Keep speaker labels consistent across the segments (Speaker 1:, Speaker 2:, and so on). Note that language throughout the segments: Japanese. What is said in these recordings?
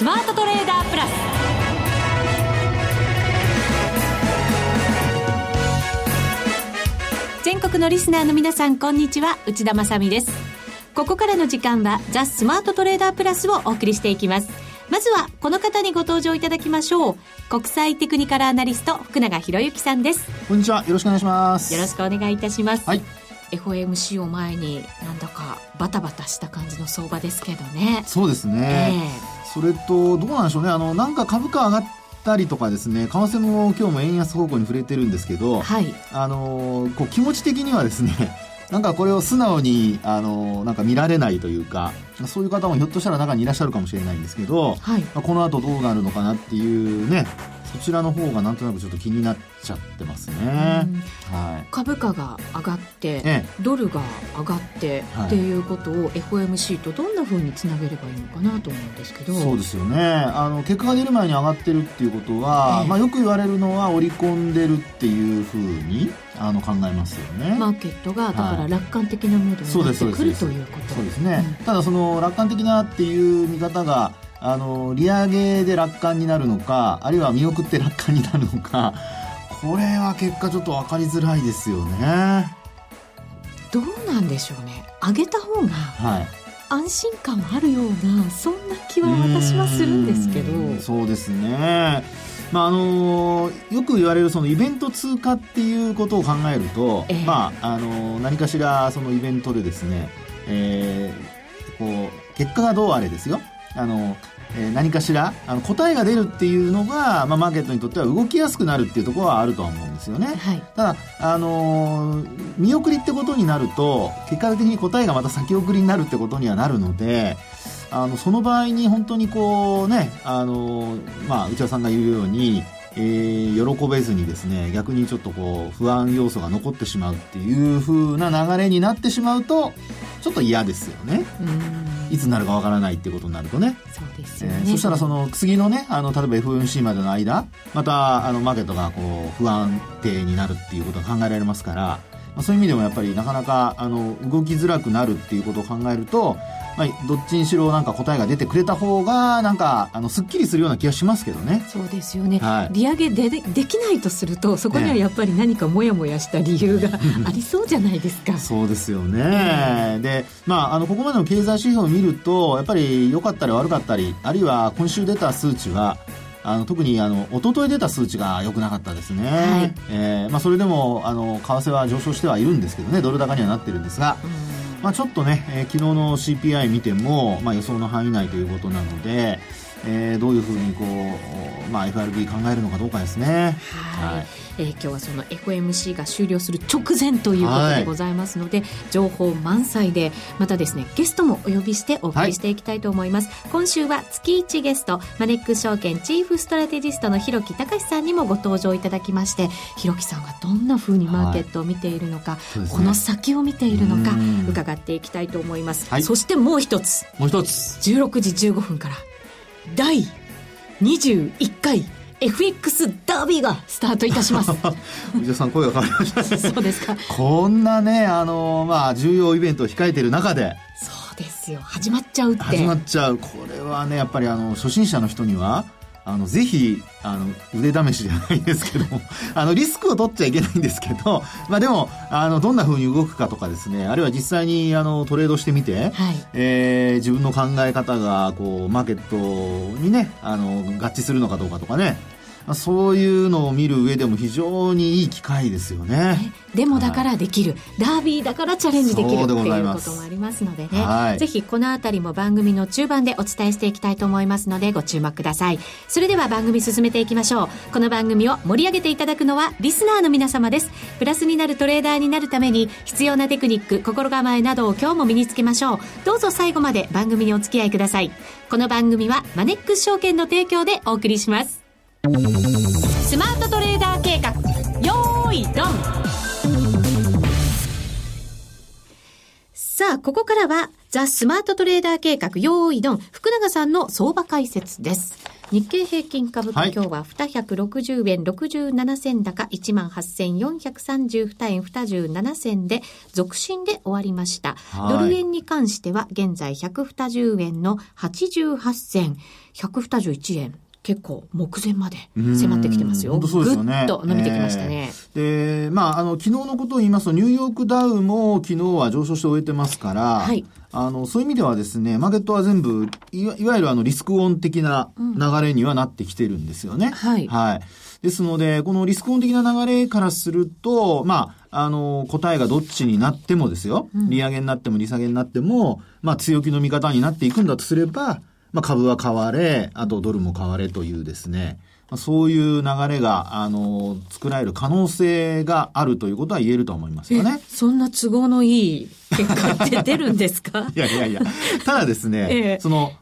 Speaker 1: スマートトレーダープラス。全国のリスナーの皆さんこんにちは。内田まさです。ここからの時間はザ・スマートトレーダープラスをお送りしていきます。まずはこの方にご登場いただきましょう。国際テクニカルアナリスト福永博之さんです。
Speaker 2: こんにちは。よろしくお願いします。
Speaker 1: よろしくお願いいたします。
Speaker 2: はい。
Speaker 1: FOMC を前になんだかバタバタした感じの相場ですけどね。
Speaker 2: そうですね、えー、それとどうなんでしょうね。あのなんか株価上がったりとかですね為替も今日も円安方向に触れてるんですけど、
Speaker 1: はい、
Speaker 2: あのこう気持ち的にはですね なんかこれを素直にあのなんか見られないというかそういう方もひょっとしたら中にいらっしゃるかもしれないんですけど、
Speaker 1: はい、
Speaker 2: この後どうなるのかなっていうねそちらの方がなんとなくちょっと気になっちゃってますね。
Speaker 1: はい、株価が上がって、ええ、ドルが上がって、はい、っていうことを FOMC とどんなふうにつなげればいいのかなと思うんですけど。
Speaker 2: そうですよね。あの結果が出る前に上がってるっていうことは、え、まあ、よく言われるのは織り込んでるっていうふうにあの考えますよね。
Speaker 1: マーケットがだから楽観的なムードになってくる、ということ。
Speaker 2: そうですね、うん、ただその楽観的なっていう見方があの利上げで楽観になるのかあるいは見送って楽観になるのかこれは結果ちょっと分かりづらいですよね。
Speaker 1: どうなんでしょうね。上げた方が、はい、安心感あるようなそんな気は私はするんですけど。
Speaker 2: そうですね。まああのよく言われるそのイベント通過っていうことを考えると、えー、まああの何かしらそのイベントでですね、えー、こう結果がどうあれですよあのえー、何かしらあの答えが出るっていうのが、まあ、マーケットにとっては動きやすくなるっていうところはあるとは思うんですよね、
Speaker 1: はい、
Speaker 2: ただ、あのー、見送りってことになると結果的に答えがまた先送りになるってことにはなるのであのその場合に本当にこうね、あのー、まあ、内田さんが言うようにえー、喜べずにですね逆にちょっとこう不安要素が残ってしまうっていう風な流れになってしまうとちょっと嫌ですよね。いつになるかわからないってことになるとね。
Speaker 1: そうですよね、えー、
Speaker 2: そしたらその次のねあの例えば FOMC までの間またあのマーケットがこう不安定になるっていうことが考えられますから、まあ、そういう意味でもやっぱりなかなかあの動きづらくなるっていうことを考えるとまあ、どっちにしろなんか答えが出てくれた方がなんかあのすっきりするような気がしますけどね。
Speaker 1: そうですよね、はい、利上げででできないとするとそこにはやっぱり何かもやもやした理由がありそうじゃないですか。
Speaker 2: そうですよね、で、まあ、あのここまでの経済指標を見るとやっぱり良かったり悪かったりあるいは今週出た数値はあの特にあの一昨日出た数値が良くなかったですね、はい、えー、まあ、それでもあの為替は上昇してはいるんですけどねドル高にはなってるんですが、うん。まあ、ちょっとね、えー、昨日の CPI 見ても、まあ、予想の範囲内ということなので、えー、どういうふうにこう、まあ、FRB 考えるのかどうかですね。
Speaker 1: はい、はい、えー、今日はその FOMC が終了する直前ということでございますので、はい、情報満載でまたですねゲストもお呼びしてお送りしていきたいと思います、はい、今週は月1ゲストマネックス証券チーフストラテジストの広木隆さんにもご登場いただきまして広木さんがどんなふうにマーケットを見ているのか、はいね、この先を見ているのか伺っていきたいと思います、そしてもう一つ。
Speaker 2: もう一つ。
Speaker 1: 16時15分から第21回 FX ダービーがスタートいたします。
Speaker 2: 藤田さん声が変わりましたね。
Speaker 1: そうですか。
Speaker 2: こんなね、あの、まあ、重要イベントを控えている中で。
Speaker 1: そうですよ。始まっちゃうって。
Speaker 2: 始まっちゃう。これはね、やっぱりあの、初心者の人には、あの、ぜひ、あの、腕試しじゃないんですけども、あの、リスクを取っちゃいけないんですけど、まあでも、あの、どんな風に動くかとかですね、あるいは実際に、あの、トレードしてみて、はい、えー、自分の考え方が、こう、マーケットにね、あの、合致するのかどうかとかね、そういうのを見る上でも非常にいい機会ですよね。
Speaker 1: でもだからできる、はい、ダービーだからチャレンジできるっていうこともありますのでね、はい、ぜひこのあたりも番組の中盤でお伝えしていきたいと思いますのでご注目ください。それでは番組進めていきましょう。この番組を盛り上げていただくのはリスナーの皆様です。プラスになるトレーダーになるために必要なテクニック、心構えなどを今日も身につけましょう。どうぞ最後まで番組にお付き合いください。この番組はマネックス証券の提供でお送りします。スマートトレーダー計画。よーいドン。さあ、ここからは、ザ・スマートトレーダー計画、用意ドン、福永さんの相場解説です。日経平均株価、はい、今日は260円67銭高18,432円27銭で続伸で終わりました。ドル円に関しては現在120円の88銭121円結構目前まで迫ってきてますよ。本当そうですよね。ぐっと伸びてきましたね。
Speaker 2: えー、で、まあ、あの、昨日のことを言いますと、ニューヨークダウも昨日は上昇して終えてますから、はい。あの、そういう意味ではですね、マーケットは全部、いわいわゆるあの、リスクオン的な流れにはなってきてるんですよね。うん、はい。はい。ですので、このリスクオン的な流れからすると、まあ、あの、答えがどっちになってもですよ、利上げになっても利下げになっても、まあ、強気の味方になっていくんだとすれば、まあ、株は買われ、あとドルも買われというですね、まあ、そういう流れが、あの、作られる可能性があるということは言えると思いますよね。
Speaker 1: そんな都合のいい結果って出るんですか？
Speaker 2: いやいやいや。ただですね、ええ、その、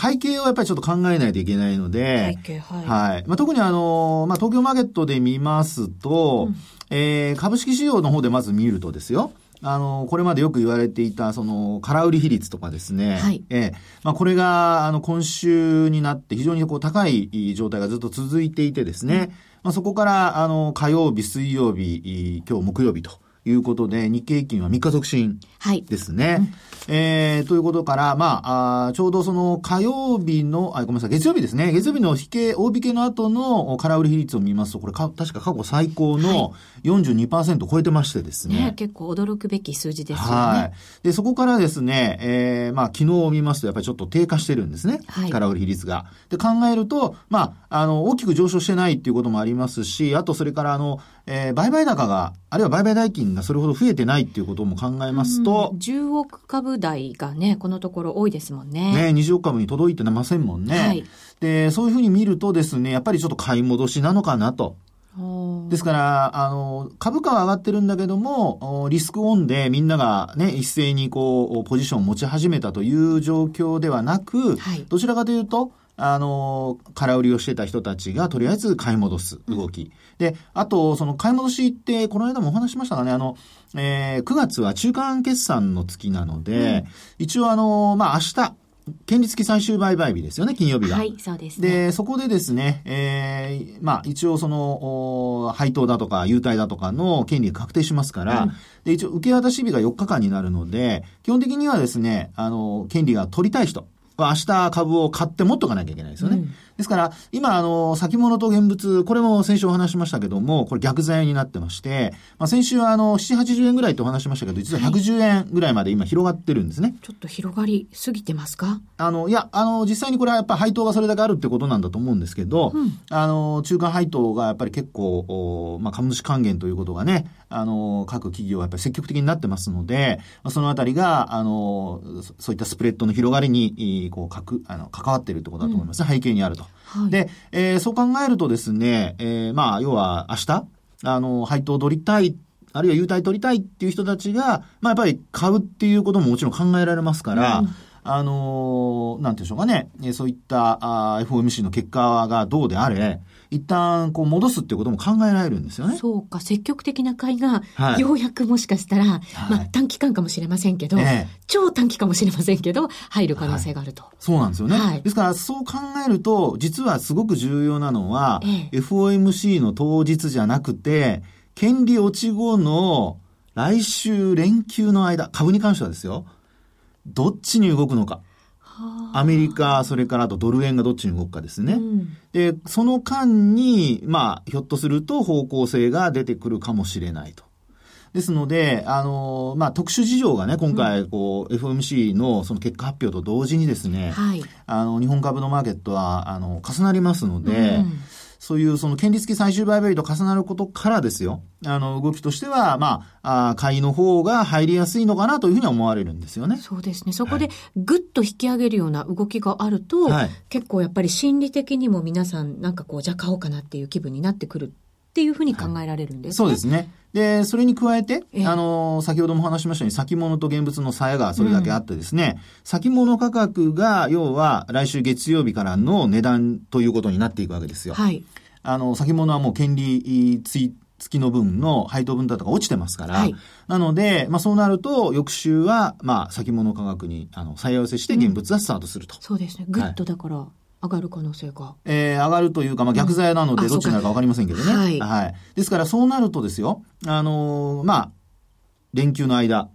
Speaker 2: 背景をやっぱりちょっと考えないといけないので、背景、はい。はい。まあ、特にあの、まあ、東京マーケットで見ますと、うん、えー、株式市場の方でまず見るとですよ、あの、これまでよく言われていた、その、空売り比率とかですね。はい。ええまあ、これが、あの、今週になって非常にこう、高い状態がずっと続いていてですね。うん、まあ、そこから、あの、火曜日、水曜日、今日木曜日と。いうことで、日経平均は3日続伸ですね。はいうん、えー、ということから、まあ、あちょうどその火曜日の、あ、ごめんなさい、月曜日ですね。月曜日の引け、大引けの後の空売り比率を見ますと、これか、確か過去最高の42%超えてましてですね。ね
Speaker 1: 結構驚くべき数字ですよね。はい。
Speaker 2: で、そこからですね、えー、まあ、昨日を見ますと、やっぱりちょっと低下してるんですね。はい。空売り比率が。で、考えると、まあ、あの、大きく上昇してないっていうこともありますし、あと、それから、あの、えー、売買高が、あるいは売買代金がそれほど増えてないっていうことも考えますと、
Speaker 1: うん、10億株台がね、このところ多いですもんね。
Speaker 2: ね、20億株に届いてませんもんね。はい。で、そういうふうに見るとですね、やっぱりちょっと買い戻しなのかなと。ですから、あの、株価は上がってるんだけども、リスクオンでみんながね、一斉にこう、ポジションを持ち始めたという状況ではなく、はい、どちらかというと、あの、空売りをしてた人たちがとりあえず買い戻す動き。うん、で、あと、その買い戻しって、この間もお話しましたがね、あの、えー、9月は中間決算の月なので、うん、一応あの、まあ、明日、権利付き最終売買日ですよね、金曜日が。
Speaker 1: はい、そうです、
Speaker 2: ね、で、そこでですね、えー、まあ、一応その、配当だとか、優待だとかの権利が確定しますから、うん、で、一応受け渡し日が4日間になるので、基本的にはですね、あの、権利が取りたい人、明日株を買って持っとかなきゃいけないですよね。うんですから、今、あの、先物と現物、これも先週お話しましたけども、これ逆剤になってまして、まあ、先週はあの、7、80円ぐらいとお話しましたけど、実は110円ぐらいまで今広がってるんですね。
Speaker 1: ちょっと広がりすぎてますか？
Speaker 2: あの、いや、あの、実際にこれはやっぱ配当がそれだけあるってことなんだと思うんですけど、うん、あの、中間配当がやっぱり結構、おまあ、株主還元ということがね、あの、各企業はやっぱり積極的になってますので、まあ、そのあたりが、あの、そういったスプレッドの広がりに、こう、かく、あの、関わっているってことだと思いますね、うん、背景にあると。はい、で、えー、そう考えるとですね、えー、まあ、要は明日、あの、配当を取りたい、あるいは優待取りたいっていう人たちが、まあ、やっぱり買うっていうことももちろん考えられますから、うん。あのなんていうんでしょうかね、そういったあ FOMC の結果がどうであれ、一旦こう戻すっていうことも考えられるんですよね。
Speaker 1: そうか、積極的な買いが、ようやくもしかしたら、はい、まあ短期間かもしれませんけど、ええ、超短期かもしれませんけど、入る可能性があると。はい、
Speaker 2: そうなんですよね。はい、ですから、そう考えると、実はすごく重要なのは、え、FOMC の当日じゃなくて、権利落ち後の来週連休の間、株に関してはですよ、どっちに動くのか。アメリカ、それからあとドル円がどっちに動くかですね。うん、で、その間に、まあ、ひょっとすると方向性が出てくるかもしれないと。ですので、あの、まあ、特殊事情がね、今回、こう、うん、FOMC のその結果発表と同時にですね、はい、あの、日本株のマーケットは、あの、重なりますので、うんそういうその権利付き最終売買と重なることからですよ。あの、動きとしては、まあ、あ買いの方が入りやすいのかなというふうに思われるんですよね。
Speaker 1: そうですね。そこでぐっと引き上げるような動きがあると、はい、結構やっぱり心理的にも皆さんなんかこう、じゃあ買おうかなっていう気分になってくるっていうふうに考えられるんですね。
Speaker 2: はい、そうですね。で、それに加えて、あの、先ほども話しましたように、先物と現物の差がそれだけあってですね、うん、先物価格が、要は来週月曜日からの値段ということになっていくわけですよ。はい。あの、先物はもう権利付きの分の配当分だとか落ちてますから、はい、なので、まあそうなると、翌週は、まあ先物価格に、あの、再合わせして現物はスタートすると。
Speaker 1: うん、そうですね。ぐっとだから、上がる可能性が。
Speaker 2: えー、上がるというか、まあ、逆剤なので、どっちになるかわかりませんけどね。
Speaker 1: はい、
Speaker 2: はい。ですから、そうなるとですよ、あのー、まあ、連休の間、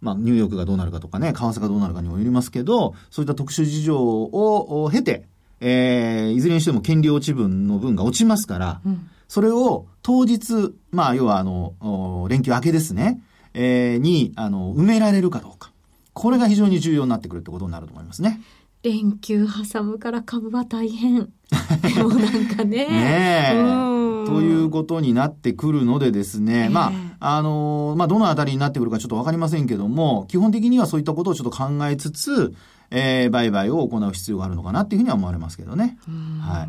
Speaker 2: まあ、ニューヨークがどうなるかとかね、為替がどうなるかにもよりますけど、そういった特殊事情を経て、えー、いずれにしても権利落ち分の分が落ちますから、うん、それを当日、まあ、要はあの、連休明けですね、えー、に、あの、埋められるかどうか。これが非常に重要になってくるってことになると思いますね。
Speaker 1: 連休挟むから株は大変。もうなんかね。
Speaker 2: ねえ。ということになってくるのでですね、えー、まあ、あの、まあ、どのあたりになってくるかちょっとわかりませんけども、基本的にはそういったことをちょっと考えつつ、えー、売買を行う必要があるのかなっていうふうには思われますけどね。
Speaker 1: は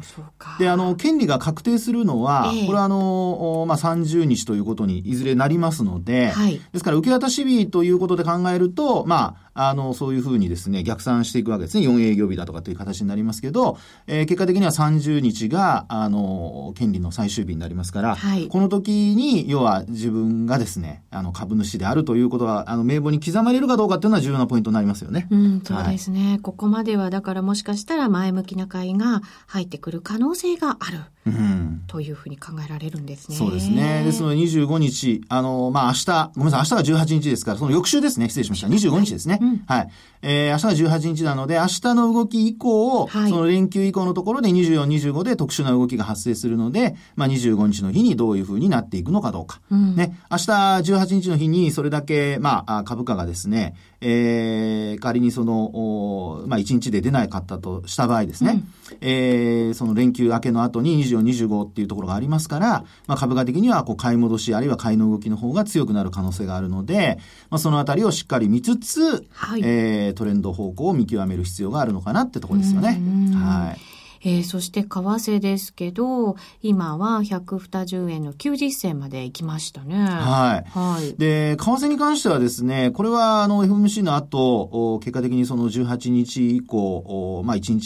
Speaker 1: い。
Speaker 2: で、あの、権利が確定するのは、えー、これはあの、まあ、30日ということにいずれなりますので、はい、ですから受け渡し日ということで考えると、まあ、あの、そういうふうにですね、逆算していくわけですね。4営業日だとかっていう形になりますけど、えー、結果的には30日が、あの、権利の最終日になりますから、はい、この時に、要は自分がですね、あの、株主であるということは、あの、名簿に刻まれるかどうかっていうのは重要なポイントになりますよね。
Speaker 1: うん、そうですね。はい、ここまでは、だからもしかしたら前向きな会が入ってくる可能性がある。うん、というふうに考えられるんですね。
Speaker 2: そうですね。ですので25日、あの、まあ、明日、ごめんなさい、明日が18日ですから、その翌週ですね、失礼しました。25日ですね。はい。うん、はい、えー、明日が18日なので、明日の動き以降、はい、その連休以降のところで24、25で特殊な動きが発生するので、まあ、25日の日にどういうふうになっていくのかどうか。うん、ね、明日18日の日にそれだけ、まあ、株価がですね、えー、仮にその、まあ、1日で出なかったとした場合ですね、うん、えー、その連休明けの後に24、25っていうところがありますから、まあ、株価的にはこう買い戻しあるいは買いの動きの方が強くなる可能性があるので、まあ、そのあたりをしっかり見つつ、はい、えー、トレンド方向を見極める必要があるのかなってところですよね。はい。
Speaker 1: えー、そして為替ですけど、今は120円の90銭まで行きましたね。
Speaker 2: はい。はい。で、為替に関してはですね、これはあの FMC の後、結果的にその18日以降、まあ1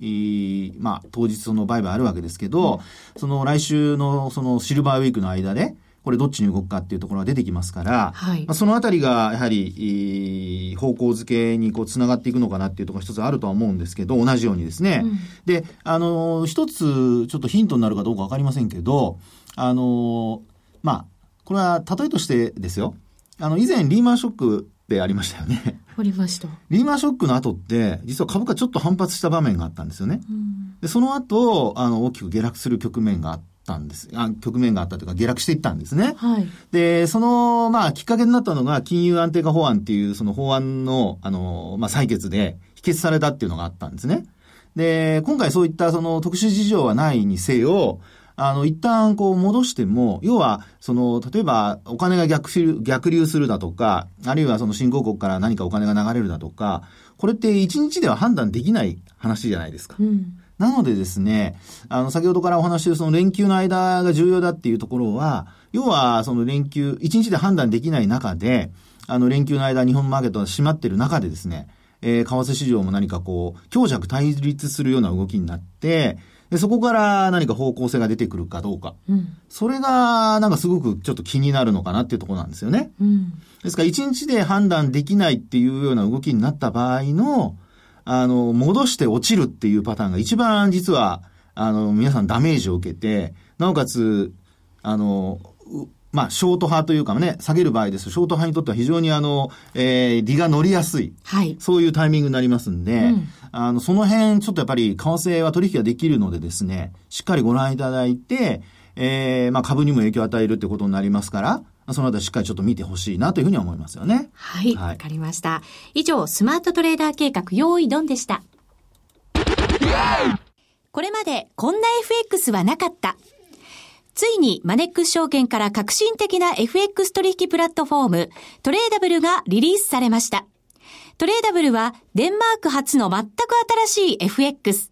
Speaker 2: 日、まあ当日その売買あるわけですけど、うん、その来週のそのシルバーウィークの間で、これどっちに動くかっていうところが出てきますから、はい、まあ、そのあたりがやはり、方向づけにこう繋がっていくのかなっていうところが一つあるとは思うんですけど、同じようにですね。うん、で、あの、一つちょっとヒントになるかどうかわかりませんけど、あの、まあ、これは例えとしてですよ。あの、以前リーマンショックでありましたよね。
Speaker 1: ありました。
Speaker 2: リーマンショックの後って、実は株価ちょっと反発した場面があったんですよね。うん、で、その後、あの、大きく下落する局面があって、たんです。あ局面があったというか下落していったんですね。はい。で、その、まあ、きっかけになったのが、金融安定化法案っていう、その法案の、あの、まあ、採決で否決されたっていうのがあったんですね。で、今回そういったその特殊事情はないにせよ、あの、一旦こう戻しても、要は、その、例えばお金が逆流逆流するだとか、あるいはその新興国から何かお金が流れるだとか、これって一日では判断できない話じゃないですか。うんなのでですね、あの、先ほどからお話しているその連休の間が重要だっていうところは、要はその連休、1日で判断できない中で、あの、連休の間日本マーケットが閉まってる中でですね、えー、為替市場も何かこう、強弱対立するような動きになって、でそこから何か方向性が出てくるかどうか。うん、それが、なんかすごくちょっと気になるのかなっていうところなんですよね。うん、ですから、1日で判断できないっていうような動きになった場合の、あの、戻して落ちるっていうパターンが一番実は、あの、皆さんダメージを受けて、なおかつ、あの、まあ、ショート派というかね、下げる場合ですショート派にとっては非常にあの、えー、利が乗りやすい。はい。そういうタイミングになりますんで、うん、あの、その辺、ちょっとやっぱり、為替は取引ができるのでですね、しっかりご覧いただいて、えー、まあ、株にも影響を与えるってことになりますから、そのあたりしっかりちょっと見てほしいなというふうに思いますよね。
Speaker 1: はい。わ、はい、かりました。以上、スマートトレーダー計画、用意ドンでした。これまでこんな FX はなかった。ついにマネックス証券から革新的な FX 取引プラットフォーム、トレーダブルがリリースされました。トレーダブルはデンマーク初の全く新しい FX。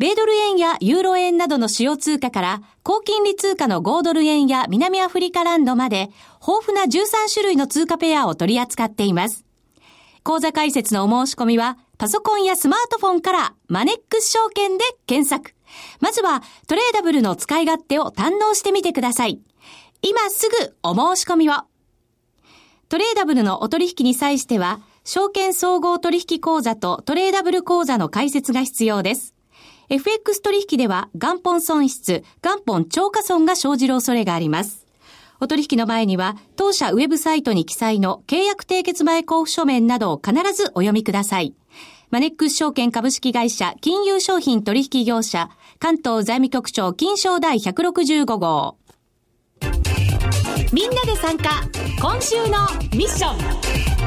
Speaker 1: 米ドル円やユーロ円などの主要通貨から高金利通貨の5ドル円や南アフリカランドまで豊富な13種類の通貨ペアを取り扱っています。講座解説のお申し込みはパソコンやスマートフォンからマネックス証券で検索。まずはトレーダブルの使い勝手を堪能してみてください。今すぐお申し込みを。トレーダブルのお取引に際しては、証券総合取引口座とトレーダブル口座の開設が必要です。FX 取引では元本損失、元本超過損が生じる恐れがあります。お取引の前には、当社ウェブサイトに記載の契約締結前交付書面などを必ずお読みください。マネックス証券株式会社金融商品取引業者関東財務局長金賞第165号。みんなで参加今週のミッション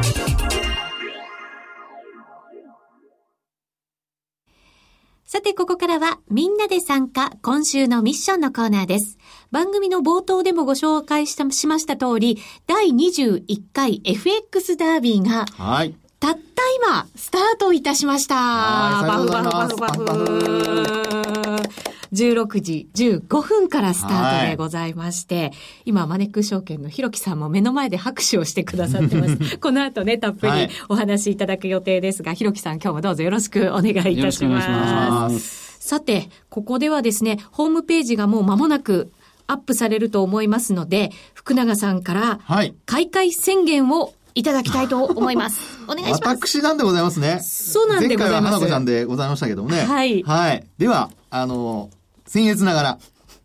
Speaker 1: さて、ここからは、みんなで参加、今週のミッションのコーナーです。番組の冒頭でもご紹介したしました通り、第21回 FX ダービーが、はい。たった今、スタートいたしました。バフバフバフバフ。16時15分からスタートでございまして、はい、今、マネック証券のひろきさんも目の前で拍手をしてくださってます。この後ね、たっぷりお話しいただく予定ですが、ひろきさん今日もどうぞよろしくお願いいたします。ますさて、ここではですね、ホームページがもう間もなくアップされると思いますので、福永さんから、開会宣言をいただきたいと思います。お願いします。
Speaker 2: 私なんでございますね。
Speaker 1: そうなんでございます。前回は
Speaker 2: 花子ちゃんでございましたけどもね。
Speaker 1: はい。
Speaker 2: はい。では、あの、僭越ながら、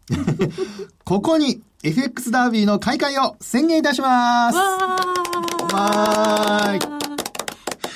Speaker 2: ここに FX ダービーの開会を宣言いたします。わ
Speaker 1: ー。い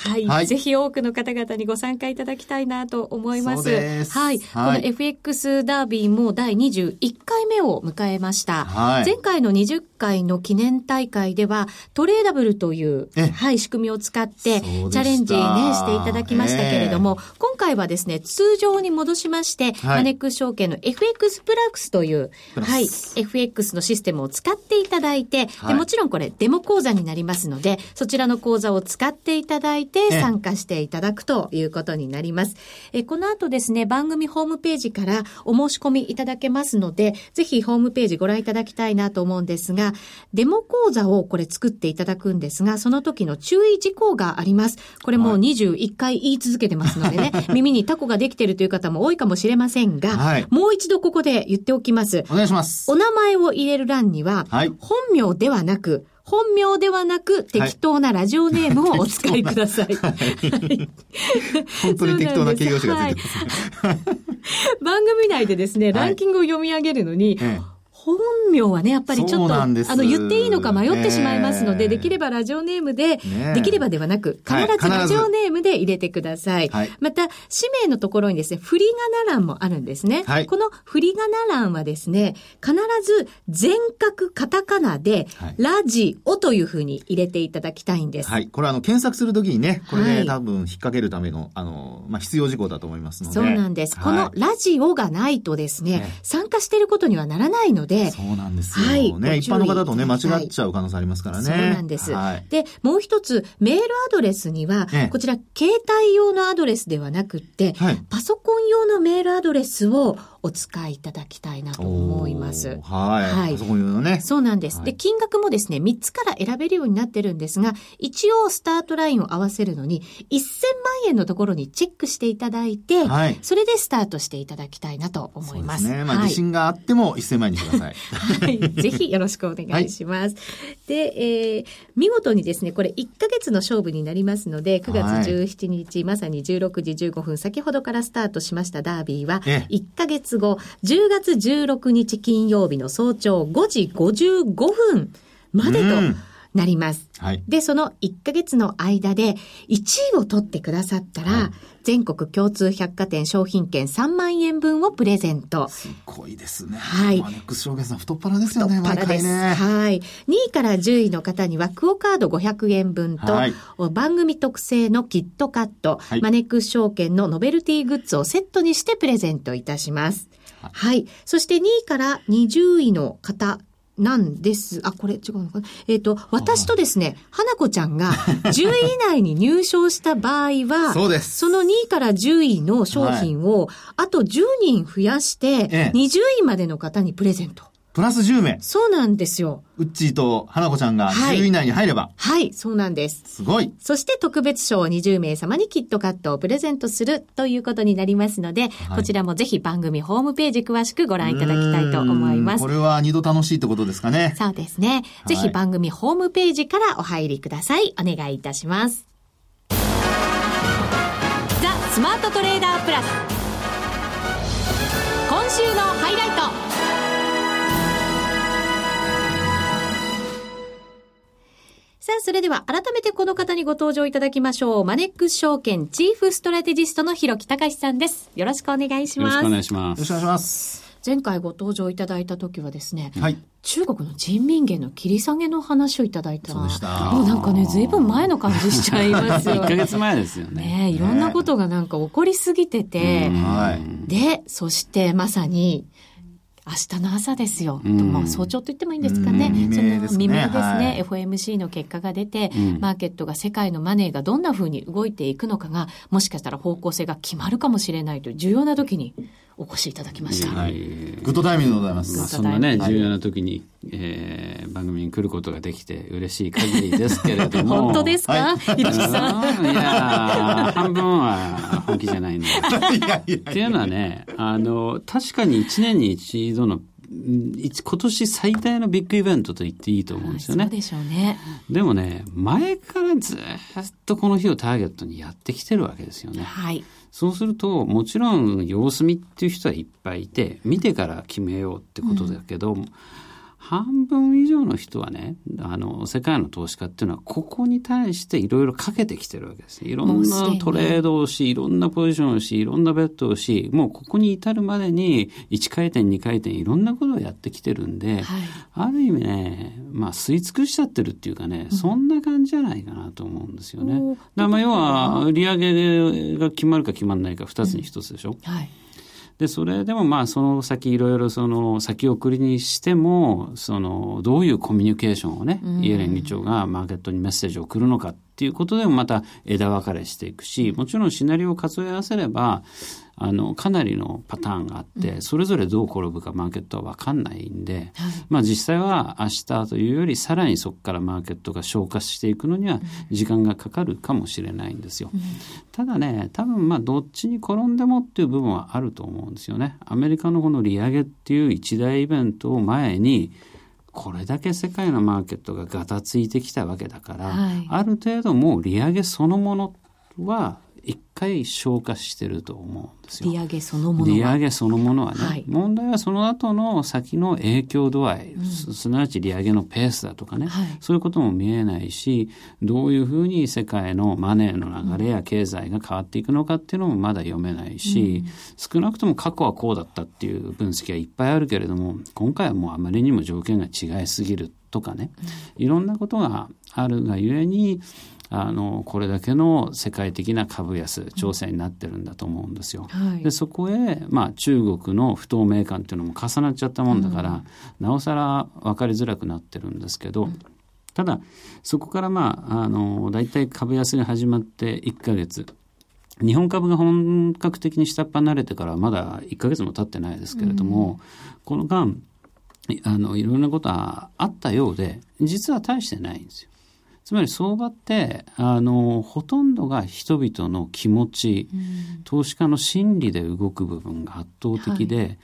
Speaker 1: はい、はい、ぜひ多くの方々にご参加いただきたいなと思います。
Speaker 2: す。
Speaker 1: はい。はい、この FX ダービーも第21回目を迎えました。はい、前回の20回の記念大会では、トレーダブルという、はい、仕組みを使って、チャレンジね、していただきましたけれども、今回はですね、通常に戻しまして、はい、マネックス証券の FX プラックスという、はい、FX のシステムを使っていただいて、でもちろんこれデモ講座になりますので、そちらの講座を使っていただいて、て参加していただくということになります。えこの後ですね、番組ホームページからお申し込みいただけますので、ぜひホームページご覧いただきたいなと思うんですが、デモ講座をこれ作っていただくんですが、その時の注意事項があります。これもう21回言い続けてますのでね、はい、耳にタコができているという方も多いかもしれませんが、はい、もう一度ここで言っておきます。
Speaker 2: お願いします。
Speaker 1: お名前を入れる欄には、はい、本名ではなく、本名ではなく適当なラジオネームをお使いください。はい、
Speaker 2: 本当に適当な形容詞がついてます、はい、
Speaker 1: 番組内でですね、ランキングを読み上げるのに、ええ本名はね、やっぱりちょっと、あの、言っていいのか迷ってしまいますので、できればラジオネームで、できればではなく、必ずラジオネームで入れてください。はい、また、氏名のところにですね、振り仮名欄もあるんですね。はい、この振り仮名欄はですね、必ず全角カタカナで、ラジオというふうに入れていただきたいんです。
Speaker 2: はい。これあの、検索するときにね、これで多分引っ掛けるための、あの、まあ、必要事項だと思いますので。
Speaker 1: そうなんです。このラジオがないとですね、参加していることにはならないので、で、
Speaker 2: そうなんですよ。はい。ね、一般の方とね、間違っちゃう可能性ありますからね。そう
Speaker 1: なんです。はい、で、もう一つ、メールアドレスには、こちら、携帯用のアドレスではなくて、はい、パソコン用のメールアドレスをお使いいただきたいなと思います。はい。
Speaker 2: はい。パソコン用のね。
Speaker 1: そうなんです。で、金額もですね、3つから選べるようになってるんですが、一応スタートラインを合わせるのに、1000万円のところにチェックしていただいて、はい、それでスタートしていただきたいなと思います。
Speaker 2: そうですね。まあ、自信があっても1000万円にください。
Speaker 1: はい。ぜひよろしくお願いします。はい、で、えー、見事にですね、これ1ヶ月の勝負になりますので、9月17日、はい、まさに16時15分、先ほどからスタートしましたダービーは、1ヶ月後、10月16日金曜日の早朝5時55分までと、なります。はい。で、その1ヶ月の間で1位を取ってくださったら、はい、全国共通百貨店商品券3万円分をプレゼント。
Speaker 2: すごいですね。
Speaker 1: はい。
Speaker 2: マネックス証券さん太っ腹ですよね、
Speaker 1: 太っ腹です。ね、はい。2位から10位の方には、クオカード500円分と、はい、番組特製のキットカット、はい、マネックス証券のノベルティグッズをセットにしてプレゼントいたします。はい。そして2位から20位の方なんです。あ、これ違うのかな？えっ、ー、と、私とですね、花子ちゃんが 10位以内に入賞した場合は、
Speaker 2: そうです。
Speaker 1: その2位から10位の商品を、あと10人増やして、20位までの方にプレゼント。
Speaker 2: プラス10名。
Speaker 1: そうなんですよ。
Speaker 2: ウッチーと花子ちゃんが10位以内に入れば。
Speaker 1: はい、はい、そうなんです。
Speaker 2: すごい。
Speaker 1: そして特別賞を20名様にキットカットをプレゼントするということになりますので、はい、こちらもぜひ番組ホームページ詳しくご覧いただきたいと思います。
Speaker 2: これは二度楽しいってことですかね。
Speaker 1: そうですね。ぜひ番組ホームページからお入りください。お願いいたします。ザ・スマートトレーダープラス。今週のハイライト。さあ、それでは改めてこの方にご登場いただきましょう。マネックス証券チーフストラテジストの広木隆さんです。よろしくお願いします。よろし
Speaker 3: くお願いします。
Speaker 2: よろしくお願いします。
Speaker 1: 前回ご登場いただいた時はですね、
Speaker 2: はい、
Speaker 1: 中国の人民元の切り下げの話をいただいた
Speaker 2: そうでした
Speaker 1: もうなんかね、ずいぶん前の感じしちゃいますよ。
Speaker 3: 1ヶ月前ですよね。
Speaker 1: ねいろんなことがなんか起こりすぎてて、
Speaker 2: はい、
Speaker 1: で、そしてまさに、明日の朝ですよ、うん、もう早朝と言ってもいいんですかね、未明ですね、はい、FOMC の結果が出て、うん、マーケットが世界のマネーがどんなふうに動いていくのかが、もしかしたら方向性が決まるかもしれないという重要な時にお越しいただきました。
Speaker 2: はい、グッドタイミングでございます。まあ、
Speaker 3: そんなね、重要な時に、えー、番組に来ることができて嬉しい限りですけれども。
Speaker 1: 本当ですか、はい。
Speaker 3: いや半分は本気じゃないんで。っていうのはね、あの、確かに1年に一度の今年最大のビッグイベントと言っていいと思うんですよね。
Speaker 1: そうでしょうね。
Speaker 3: でもね、前からずっとこの日をターゲットにやってきてるわけですよね。
Speaker 1: はい。
Speaker 3: そうすると、もちろん様子見っていう人はいっぱいいて、見てから決めようってことだけど、うん半分以上の人はね、あの、世界の投資家っていうのは、ここに対していろいろかけてきてるわけです。いろんなトレードをし、いろんなポジションをし、いろんなベッドをし、もうここに至るまでに、1回転、2回転、いろんなことをやってきてるんで、はい、ある意味ね、まあ、吸い尽くしちゃってるっていうかね、そんな感じじゃないかなと思うんですよね。だまあ、要は、利上げが決まるか決まらないか、2つに1つでしょ。
Speaker 1: うん、はい
Speaker 3: で、それでもまあその先いろいろその先送りにしても、そのどういうコミュニケーションをね、イエレン議長がマーケットにメッセージを送るのかっていうことでもまた枝分かれしていくし、もちろんシナリオを数え合わせれば、あの、かなりのパターンがあって、それぞれどう転ぶかマーケットは分かんないんで、まあ実際は明日というよりさらにそこからマーケットが消化していくのには時間がかかるかもしれないんですよ。ただね、多分まあどっちに転んでもっていう部分はあると思うんですよね。アメリカのこの利上げっていう一大イベントを前に、これだけ世界のマーケットがガタついてきたわけだから、はい、ある程度もう利上げそのものは一回消化してると思うんですよ。
Speaker 1: 利上げそのもの
Speaker 3: は。利上げそのものはね、はい、問題はその後の先の影響度合い、うん、すなわち利上げのペースだとかね、はい、そういうことも見えないし、どういうふうに世界のマネーの流れや経済が変わっていくのかっていうのもまだ読めないし、うん、少なくとも過去はこうだったっていう分析はいっぱいあるけれども、今回はもうあまりにも条件が違いすぎるとかね、いろんなことがあるがゆえに、あのこれだけの世界的な株安調整になってるんだと思うんですよ。
Speaker 1: はい、
Speaker 3: でそこへ、まあ、中国の不透明感っていうのも重なっちゃったもんだから、うん、なおさら分かりづらくなってるんですけど、うん、ただそこからまああの大体株安が始まって1か月。日本株が本格的に下っ端慣れてからまだ1か月も経ってないですけれども、うん、この間あのいろんなことはあったようで実は大してないんですよ。つまり相場ってあのほとんどが人々の気持ち、うん、投資家の心理で動く部分が圧倒的で、はい、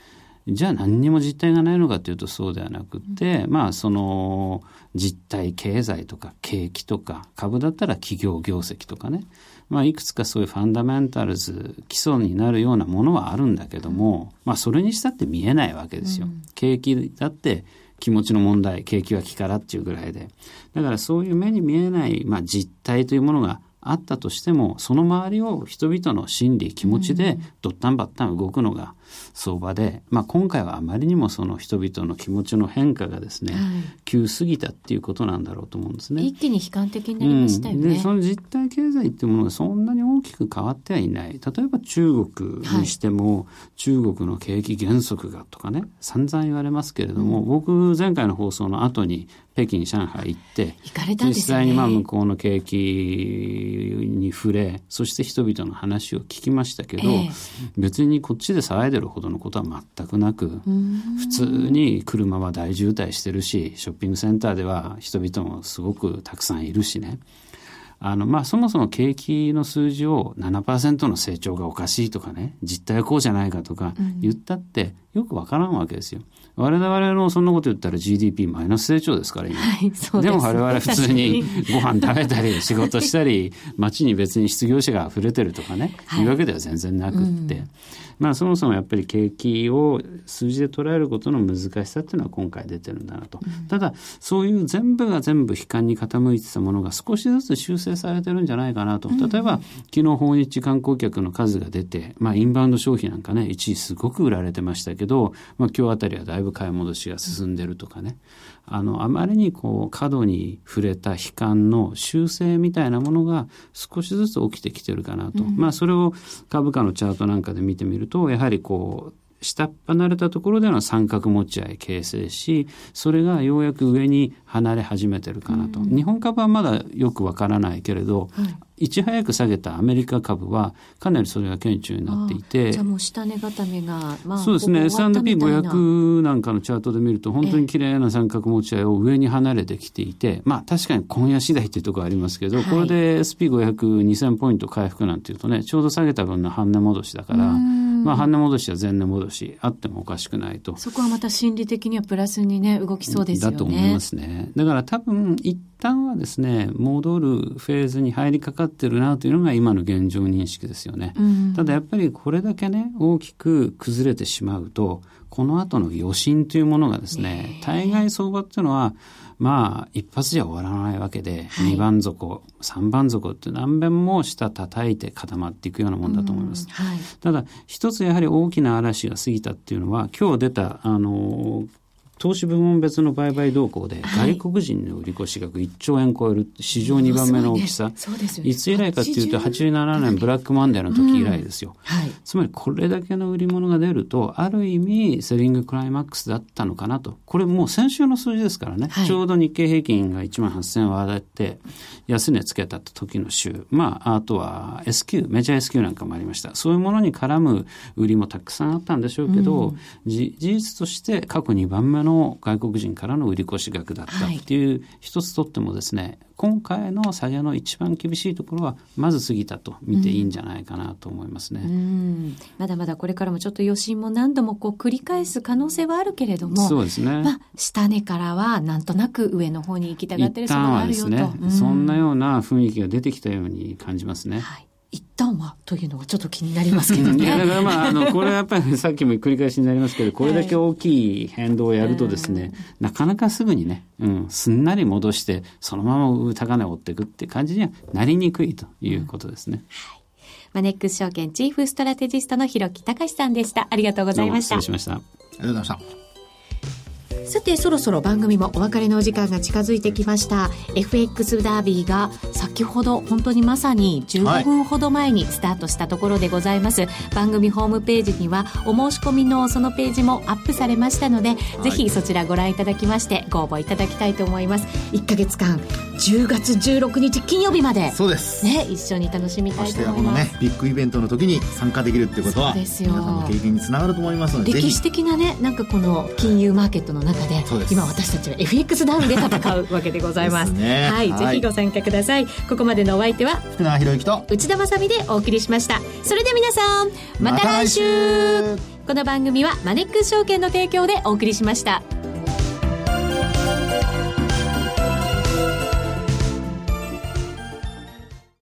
Speaker 3: じゃあ何にも実態がないのかというとそうではなくて、うん、まあその実体経済とか景気とか株だったら企業業績とかね、まあ、いくつかそういうファンダメンタルズ基礎になるようなものはあるんだけども、まあ、それにしたって見えないわけですよ。うん、景気だって気持ちの問題、景気は気からっていうぐらいで。だからそういう目に見えない、まあ、実態というものがあったとしてもその周りを人々の心理気持ちでどったんばったん動くのが相場で、まあ、今回はあまりにもその人々の気持ちの変化がですね、はい、急すぎたっていうことなんだろうと思うんですね。
Speaker 1: 一気に悲観的になりましたよね。
Speaker 3: うん、でその実体経済っていうものがそんなに大きく変わってはいない。例えば中国にしても、はい、中国の景気減速がとかね散々言われますけれども、うん、僕前回の放送の後に北京上海行って実際にまあ向こうの景気に触れそして人々の話を聞きましたけど、えー、別にこっちで騒いでるほどのことは全くなく普通に車は大渋滞してるしショッピングセンターでは人々もすごくたくさんいるしね。あの、まあ、そもそも景気の数字を7%の成長がおかしいとかね、実態はこうじゃないかとか言ったってよくわからんわけですよ。我々のそんなこと言ったら GDP マイナス成長ですから今。はい、ででも我々普通に。ご飯食べたり仕事したり、街に別に失業者が溢れてるとかね、はい、いうわけでは全然なくって。うんまあそもそもやっぱり景気を数字で捉えることの難しさっていうのは今回出てるんだなと。うん、ただそういう全部が全部悲観に傾いてたものが少しずつ修正されてるんじゃないかなと。例えば、昨日訪日観光客の数が出て、まあインバウンド消費なんかね、一時すごく売られてましたけど、まあ今日あたりはだいぶ買い戻しが進んでるとかね。あの、あまりにこう過度に触れた悲観の修正みたいなものが少しずつ起きてきてるかなと。うん、まあそれを株価のチャートなんかで見てみるとやはりこう下っ離れたところでの三角持ち合い形成しそれがようやく上に離れ始めてるかなと、うん、日本株はまだよくわからないけれど、はい、いち早く下げたアメリカ株はかなりそれが顕著になっていて
Speaker 1: じゃあもう下値固めが、
Speaker 3: まあ、そうですね。S&P500 な。んかのチャートで見ると本当に綺麗な三角持ち合いを上に離れてきていてまあ確かに今夜次第っていうところありますけど、はい、これで SP5002000 ポイント回復なんていうとねちょうど下げた分の半値戻しだから。まあ、半値戻しは前値戻しあってもおかしくないと。
Speaker 1: そこはまた心理的にはプラスにね動きそうですよね。
Speaker 3: だと思いますね。だから多分一旦はですね戻るフェーズに入りかかってるなというのが今の現状認識ですよね、うん、ただやっぱりこれだけね大きく崩れてしまうとこの後の余震というものがですね大概相場っていうのはまあ、一発じゃ終わらないわけで、はい、2番底、3番底って何遍も下叩いて固まっていくようなもんだと思います。はい、ただ、一つやはり大きな嵐が過ぎたっていうのは、今日出た、あの、投資部門別の売買動向で、外国人の売り越し額1兆円超える史上2番目の大きさ、いつ以来かというと87年。ブラックマンデーの時以来ですよ、つまりこれだけの売り物が出るとある意味セリングクライマックスだったのかなと。これもう先週の数字ですからね、はい、ちょうど日経平均が1万8000円割って安値つけた時の週。まああとは S q メジャー S q なんかもありました。そういうものに絡む売りもたくさんあったんでしょうけど、うん、事実として過去2番目のの外国人からの売り越し額だったっていう、一つとってもですね今回の下げの一番厳しいところはまず過ぎたと見ていいんじゃないかなと思いますね、うん、
Speaker 1: まだまだこれからもちょっと余震も何度もこう繰り返す可能性はあるけれども
Speaker 3: そうですね、
Speaker 1: まあ、下値からはなんとなく上の方に行きたがってるそ
Speaker 3: があるよと、ねうん、そんなような雰囲気が出てきたように感じますね。
Speaker 1: はい一旦はというのがちょっと気になりますけどね。
Speaker 3: だからまああのこれはやっぱりさっきも繰り返しになりますけど これだけ大きい変動をやるとですね、はい、なかなかすぐにね、うん、すんなり戻してそのまま高値を追っていくって感じにはなりにくいということですね。うん、はい
Speaker 1: マネックス証券チーフストラテジストの広木隆さんでした。ありがとうございました。
Speaker 3: 失礼しました。あり
Speaker 2: がとうございました。
Speaker 1: さてそろそろ番組もお別れのお時間が近づいてきました。FX ダービーが先ほど本当にまさに15分ほど前にスタートしたところでございます、はい、番組ホームページにはお申し込みのそのページもアップされましたので、はい、ぜひそちらご覧いただきましてご応募いただきたいと思います。1か月間10月16日金曜日まで。
Speaker 2: そうです。
Speaker 1: ね一緒に楽しみたいと思います、
Speaker 2: ね、ビッグイベントの時に参加できるってことは
Speaker 1: そうですよ。皆
Speaker 2: さんの経験につながると思いますので
Speaker 1: 歴史的なねなんかこの金融マーケットの中で今私たちは FX ダウンで戦うわけでございます。ね、はい、ぜひご参加ください。ここまでのお相手は
Speaker 2: 福永博之と
Speaker 1: 内田まさでお送りしました。それでは皆さんまた来週,、この番組はマネックス証券の提供でお送りしました